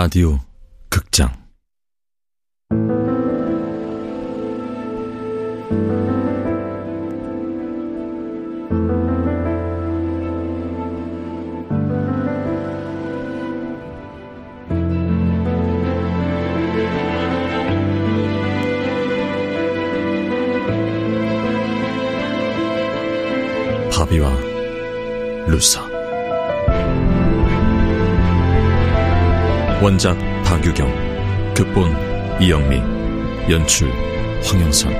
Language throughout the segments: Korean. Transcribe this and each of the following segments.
라디오 극장. 바비와 루사 원작 박유경 극본 이영미 연출 황영선.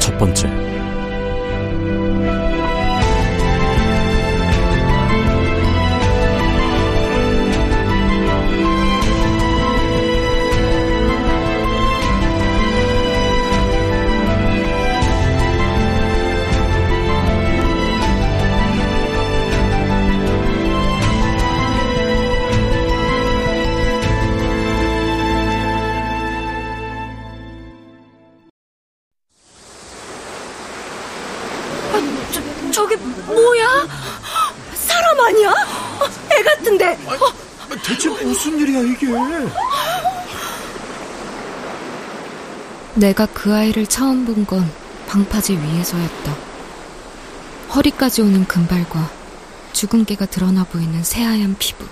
첫 번째 저, 저게 뭐야? 사람 아니야? 애 같은데. 아, 대체 무슨 일이야 이게? 내가 그 아이를 처음 본 건 방파제 위에서였다. 허리까지 오는 금발과 죽은 개가 드러나 보이는 새하얀 피부.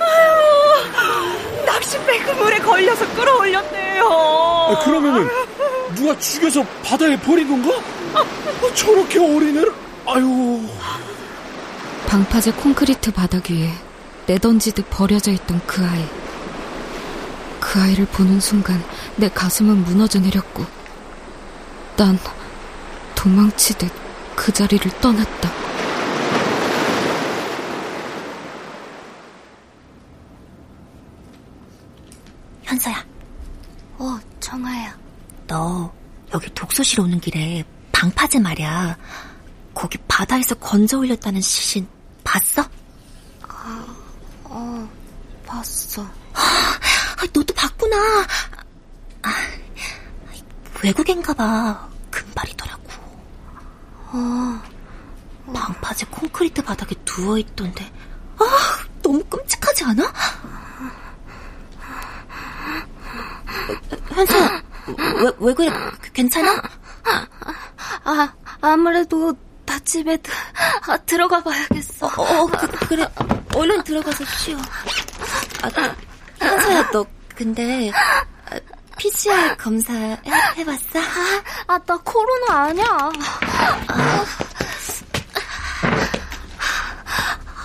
아유, 낚싯배 그물에 걸려서 끌어올렸네요. 아, 그러면은 누가 죽여서 바다에 버린 건가? 아, 저렇게 어린애를 아유. 방파제 콘크리트 바닥 위에 내던지듯 버려져 있던 그 아이. 그 아이를 보는 순간 내 가슴은 무너져 내렸고, 난 도망치듯 그 자리를 떠났다. 현서야. 어, 청아야. 너 여기 독서실 오는 길에 방파제 말이야. 거기 바다에서 건져 올렸다는 시신 봤어? 아, 어, 봤어. 아, 너도 봤구나. 아, 외국인가 봐. 금발이더라고. 어, 방파제 콘크리트 바닥에 누워있던데. 아, 너무 끔찍하지 않아? 현서야, 왜, 왜 그래? 괜찮아? 아, 아무래도 나 집에 드, 아, 들어가 봐야겠어. 어, 어 그, 그래. 얼른 들어가서 쉬어. 아, 현서야, 너 근데 PCR 검사 해, 해봤어? 아, 아, 나 코로나 아니야. 아,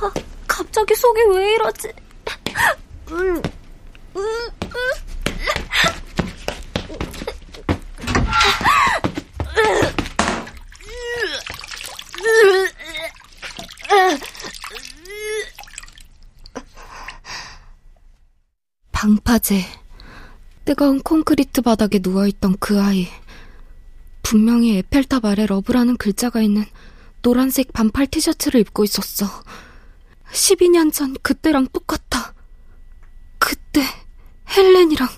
아, 갑자기 속이 왜 이러지? 음, 음, 방파제. 뜨거운 콘크리트 바닥에 누워있던 그 아이. 분명히 에펠탑 아래 love라는 글자가 있는 노란색 반팔 티셔츠를 입고 있었어. 12년 전 그때랑 똑같아. 그때 헬렌이랑.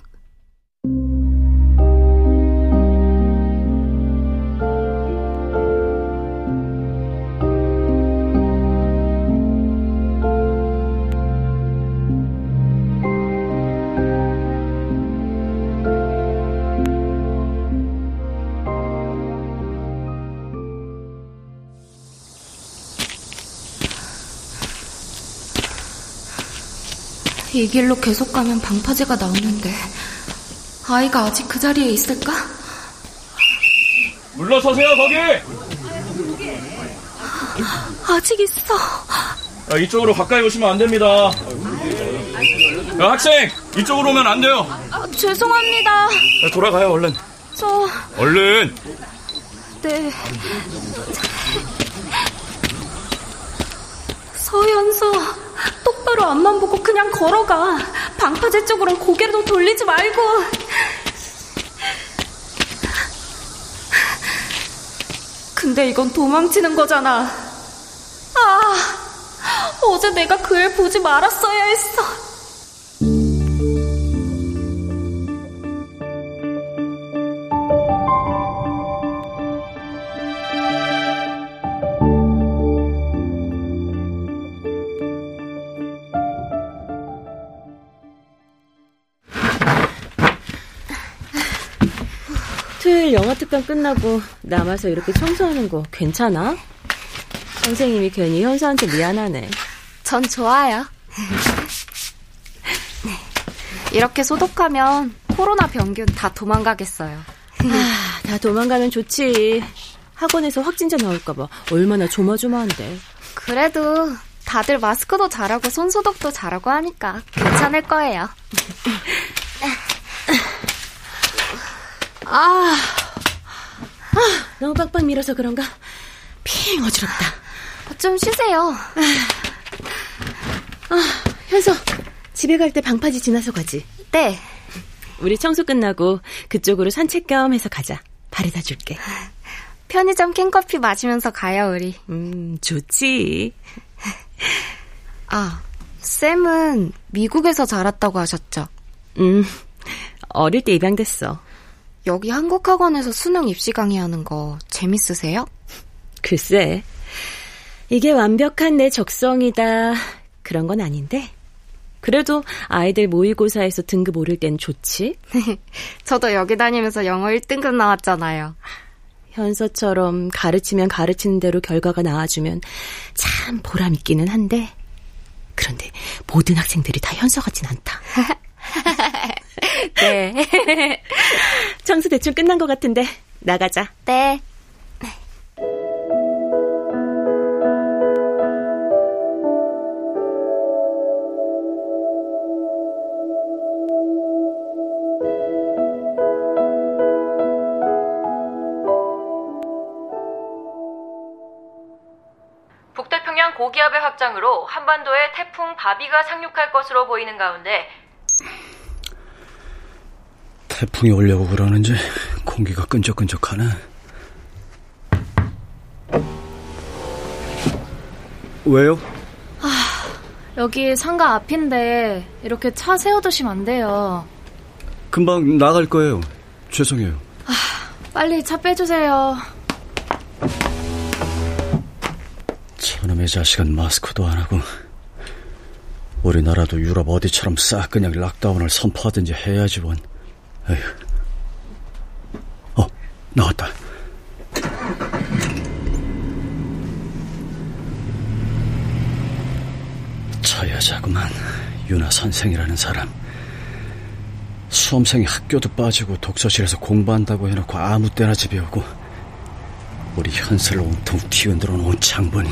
이 길로 계속 가면 방파제가 나오는데 아이가 아직 그 자리에 있을까? 물러서세요 거기! 아직 있어. 야, 이쪽으로 가까이 오시면 안 됩니다. 야, 학생 이쪽으로 오면 안 돼요. 아, 죄송합니다. 야, 돌아가요 얼른. 저 얼른. 네. 서현서 똑바로 앞만 보고 그냥 걸어가. 방파제 쪽으로 고개도 돌리지 말고. 근데 이건 도망치는 거잖아. 아, 어제 내가 그 애 보지 말았어야 했어. 특강 끝나고 남아서 이렇게 청소하는 거 괜찮아? 선생님이 괜히 현수한테 미안하네. 전 좋아요. 이렇게 소독하면 코로나 병균 다 도망가겠어요. 아, 다 도망가면 좋지. 학원에서 확진자 나올까봐 얼마나 조마조마한데. 그래도 다들 마스크도 잘하고 손소독도 잘하고 하니까 괜찮을 거예요. 아, 아, 너무 빡빡 밀어서 그런가? 핑 어지럽다. 좀 쉬세요. 아, 현서, 집에 갈 때 방파제 지나서 가지. 네. 우리 청소 끝나고 그쪽으로 산책 겸 해서 가자. 바래다 줄게. 편의점 캔커피 마시면서 가요, 우리. 음, 좋지. 아, 쌤은 미국에서 자랐다고 하셨죠? 음, 어릴 때 입양됐어. 여기 한국 학원에서 수능 입시 강의하는 거 재밌으세요? 글쎄, 이게 완벽한 내 적성이다. 그런 건 아닌데. 그래도 아이들 모의고사에서 등급 오를 땐 좋지? 저도 여기 다니면서 영어 1등급 나왔잖아요. 현서처럼 가르치면 가르치는 대로 결과가 나와주면 참 보람 있기는 한데. 그런데 모든 학생들이 다 현서 같진 않다. 네. 청소 대충 끝난 것 같은데 나가자. 네. 북태평양 고기압의 확장으로 한반도에 태풍 바비가 상륙할 것으로 보이는 가운데 태풍이 오려고 그러는지 공기가 끈적끈적하네. 왜요? 여기 상가 앞인데 이렇게 차 세워두시면 안 돼요. 금방 나갈 거예요. 죄송해요. 빨리 차 빼주세요. 저놈의 자식은 마스크도 안 하고 우리나라도 유럽 어디처럼 싹 그냥 락다운을 선포하든지 해야지 원. 에휴. 어, 나왔다. 저 여자구만. 유나 선생이라는 사람. 수험생이 학교도 빠지고 독서실에서 공부한다고 해놓고 아무 때나 집에 오고 우리 현세를 온통 뒤흔들어 놓은 장본인.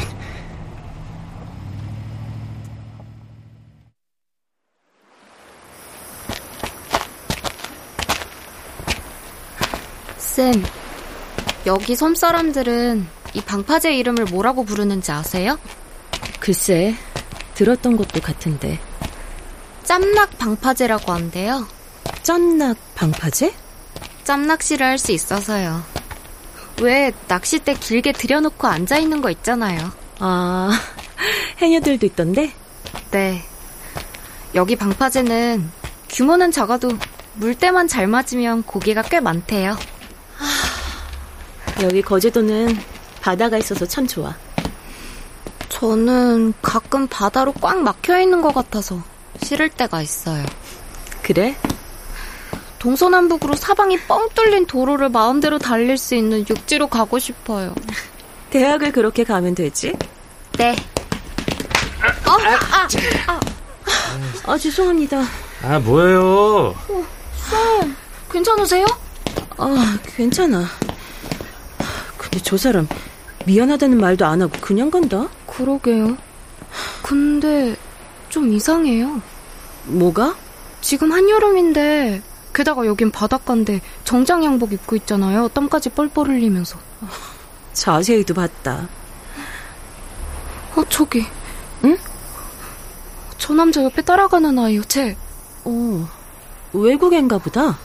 쌤, 여기 섬 사람들은 이 방파제 이름을 뭐라고 부르는지 아세요? 글쎄, 들었던 것도 같은데. 짬낙 방파제라고 한대요. 쩐낙 방파제? 짬낚시를 할 수 있어서요. 왜 낚싯대 길게 들여놓고 앉아있는 거 있잖아요. 아, 해녀들도 있던데? 네. 여기 방파제는 규모는 작아도 물때만 잘 맞으면 고기가 꽤 많대요. 여기 거제도는 바다가 있어서 참 좋아. 저는 가끔 바다로 꽉 막혀 있는 것 같아서 싫을 때가 있어요. 그래? 동서남북으로 사방이 뻥 뚫린 도로를 마음대로 달릴 수 있는 육지로 가고 싶어요. 대학을 그렇게 가면 되지? 네. 아, 죄송합니다. 아, 뭐예요? 쌤, 괜찮으세요? 아, 괜찮아. 근데 저 사람 미안하다는 말도 안 하고 그냥 간다? 그러게요. 근데 좀 이상해요. 뭐가? 지금 한여름인데 게다가 여긴 바닷가인데 정장 양복 입고 있잖아요. 땀까지 뻘뻘 흘리면서. 자세히도 봤다. 어, 저기. 응? 저 남자 옆에 따라가는 아이요, 쟤. 어, 외국인가 보다.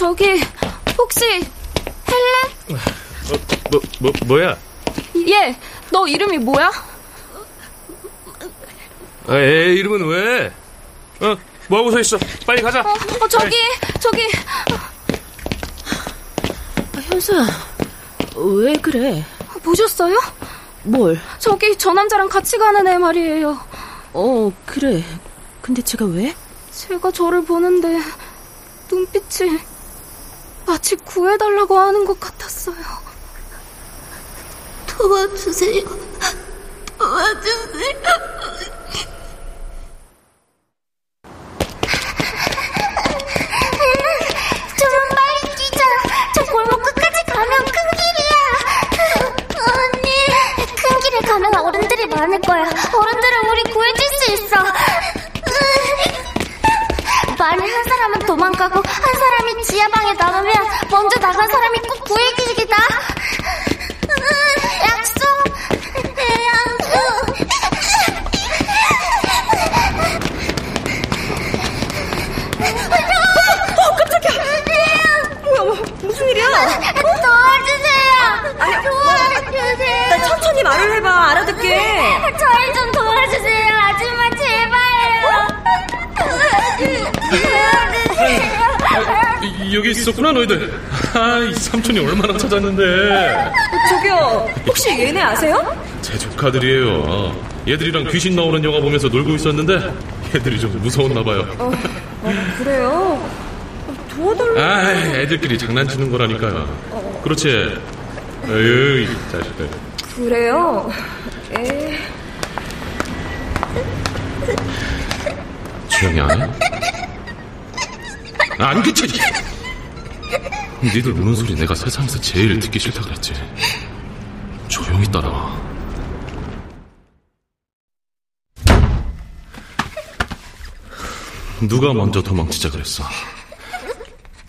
저기, 혹시, 헬렌? 뭐, 뭐, 뭐야? 얘, 너 이름이 뭐야? 아, 애 이름은 왜? 어, 뭐하고 서 있어? 빨리 가자. 어, 어 저기, 저기. 아, 현수야, 왜 그래? 보셨어요? 뭘? 저기, 저 남자랑 같이 가는 애 말이에요. 어, 그래. 근데 제가 왜? 제가 저를 보는데 눈빛이 마치 구해달라고 하는 것 같았어요. 도와주세요. 도와주세요. 많을 거야. 어른들은 우리 구해줄 수 있어. 만일 한 사람은 도망가고 지하방에 남으면 먼저 나간 사람이 꼭 구해주 여기 있었구나 너희들. 아이 삼촌이 얼마나 찾았는데. 저기요, 혹시 얘네 아세요? 제 조카들이에요. 얘들이랑 귀신 나오는 영화 보면서 놀고 있었는데 애들이 좀 무서웠나 봐요. 어, 그래요? 도와달라. 아, 애들끼리 장난치는 거라니까요. 그렇지. 에이, 자식들. 그래요? 에 조용히 안 해? 안 그쳐! 니들 우는 소리 내가 세상에서 제일 듣기 싫다 그랬지. 조용히 따라와. 누가 먼저 도망치자 그랬어?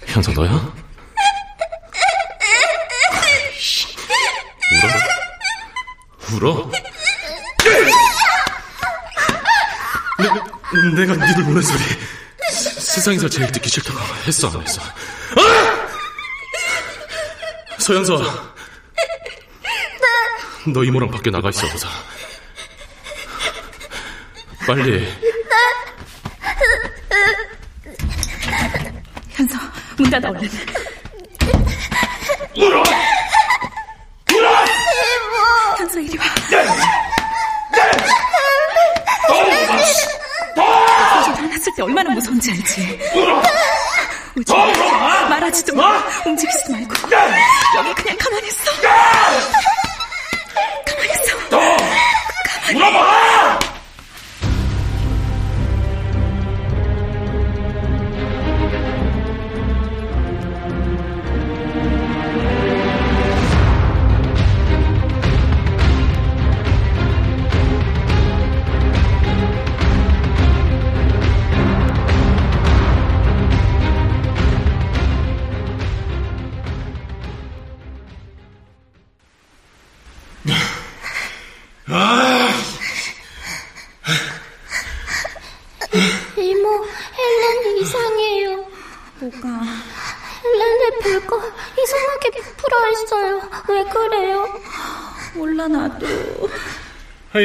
현서 너야? 울어? 울어? 내, 내가 니들 우는 소리 세 상에서 제일 듣기 싫다고 했어 안 했어? 아! 서현서 너 이모랑 밖에 나가 있어 보자 빨리 현서, 문 닫아 얼른. 울어! 울어! 현서 이리 와. 사실 태어났을 때 얼마나 무서운지 알지? 울지 마. 말하지도 마. 움직이지도 말고. 여기 그냥 가만히 있어.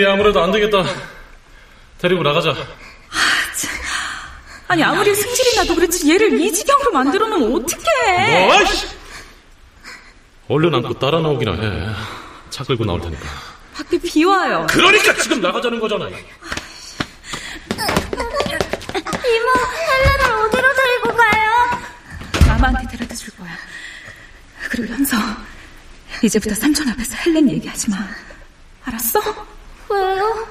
이, 아무래도 안 되겠다. 데리고 나가자. 아 니 아무리 승질이 나도 그렇지 얘를 이 지경으로 만들어 놓으면 어떡해? 뭐? 얼른 안고 따라 나오기나 해. 차 끌고 나올 테니까. 밖에 비 와요. 그러니까 지금 나가자는 거잖아. 이모, 헬렌을 어디로 데리고 가요? 마마한테 데려다 줄 거야. 그리고 현서, 이제부터 삼촌 앞에서 헬렌 얘기하지 마. 알았어? 왜요?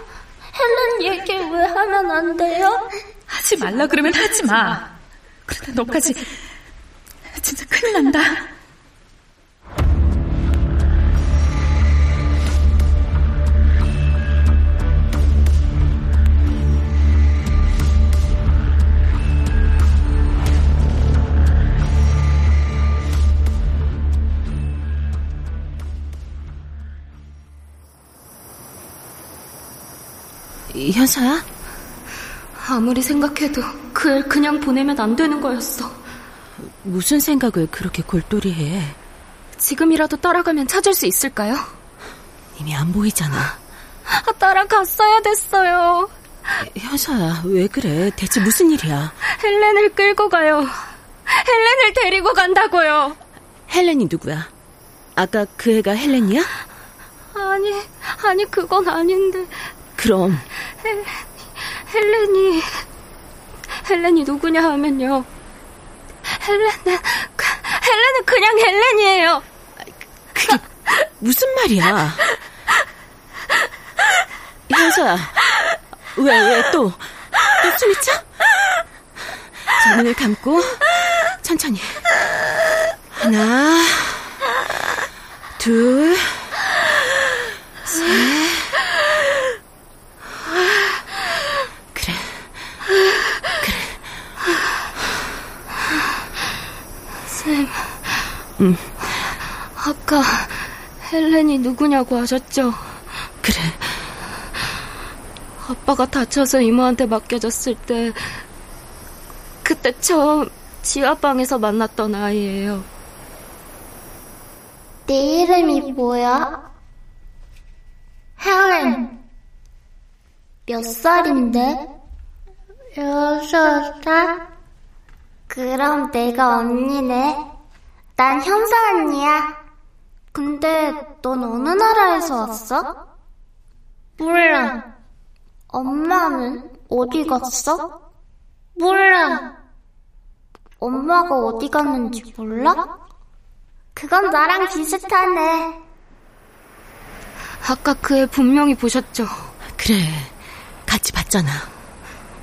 헬렌 얘기 왜 하면 안 돼요? 하지 말라 그러면 하지 마. 그러다 너까지 진짜 큰일 난다. 현서야? 아무리 생각해도 그 애 그냥 보내면 안 되는 거였어. 무슨 생각을 그렇게 골똘히 해? 지금이라도 따라가면 찾을 수 있을까요? 이미 안 보이잖아. 아, 따라갔어야 됐어요. 현서야, 왜 그래? 대체 무슨 일이야? 헬렌을 끌고 가요. 헬렌을 데리고 간다고요. 헬렌이 누구야? 아까 그 애가 헬렌이야? 아니, 아니 그건 아닌데. 그럼 헬렌이 헬렌이 누구냐 하면요. 헬렌은 헬렌은 그냥 헬렌이에요. 그게 무슨 말이야? 현서야, 왜, 왜 또, 또 숨이 차? 자, 눈을 감고, 천천히. 하나, 둘, 셋. 그래, 그래. 쌤, 응. 아까 헬렌이 누구냐고 하셨죠? 그래. 아빠가 다쳐서 이모한테 맡겨졌을 때 그때 처음 지하방에서 만났던 아이예요. 내 이름이 뭐야? 헬렌. 몇 살인데? 여섯 살? 그럼 내가 언니네. 난 현사 언니야. 근데 넌 어느 나라에서 왔어? 몰라. 엄마는 어디 갔어? 몰라. 엄마가 어디 갔는지 몰라? 그건 나랑 비슷하네. 아까 그 애 분명히 보셨죠? 그래, 같이 봤잖아.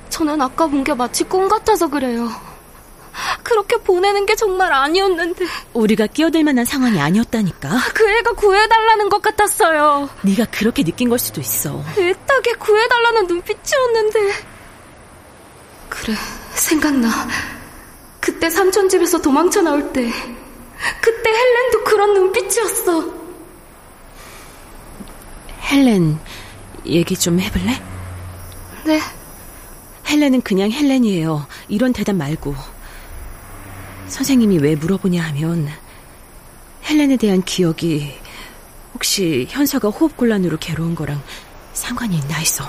저는 아까 본 게 마치 꿈 같아서 그래요. 그렇게 보내는 게 정말 아니었는데. 우리가 끼어들 만한 상황이 아니었다니까. 그 애가 구해달라는 것 같았어요. 네가 그렇게 느낀 걸 수도 있어. 애타게 구해달라는 눈빛이었는데. 그래, 생각나. 그때 삼촌 집에서 도망쳐 나올 때. 그때 헬렌도 그런 눈빛이었어. 헬렌, 얘기 좀 해볼래? 네. 헬렌은 그냥 헬렌이에요. 이런 대답 말고. 선생님이 왜 물어보냐 하면 헬렌에 대한 기억이 혹시 현서가 호흡곤란으로 괴로운 거랑 상관이 있나 해서.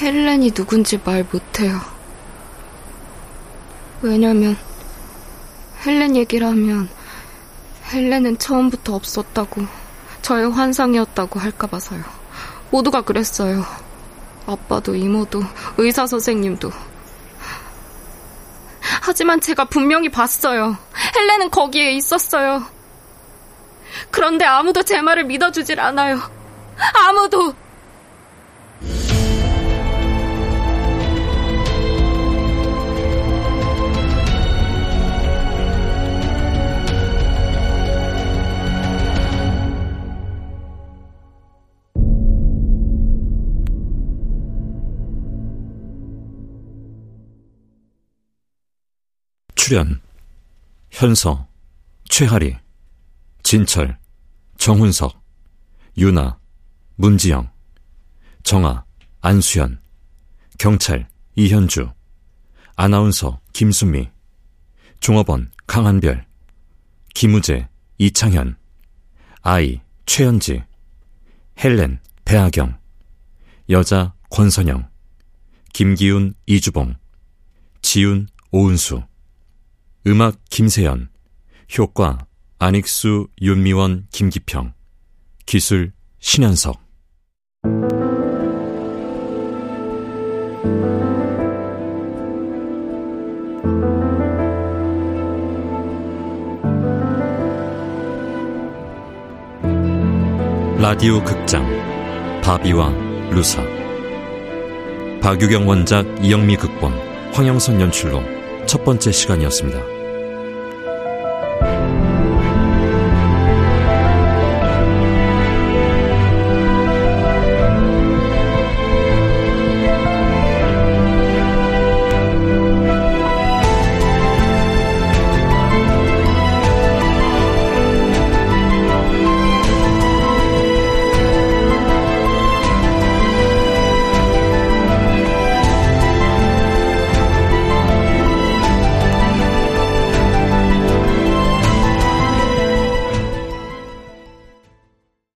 헬렌이 누군지 말 못해요. 왜냐면 헬렌 얘기를 하면 헬렌은 처음부터 없었다고 저의 환상이었다고 할까 봐서요. 모두가 그랬어요. 아빠도 이모도 의사 선생님도 하지만 제가 분명히 봤어요. 헬렌은 거기에 있었어요. 그런데 아무도 제 말을 믿어주질 않아요. 아무도! 출연 현서, 최하리, 진철, 정훈석, 유나, 문지영, 정아, 안수연, 경찰 이현주, 아나운서 김수미, 종업원 강한별, 김우재, 이창현, 아이 최현지, 헬렌 배아경, 여자 권선영, 김기훈 이주봉, 지훈 오은수, 음악 김세연, 효과 안익수 윤미원 김기평, 기술 신현석. 라디오 극장 바비와 루사 박유경 원작 이영미 극본 황영선 연출로 첫 번째 시간이었습니다.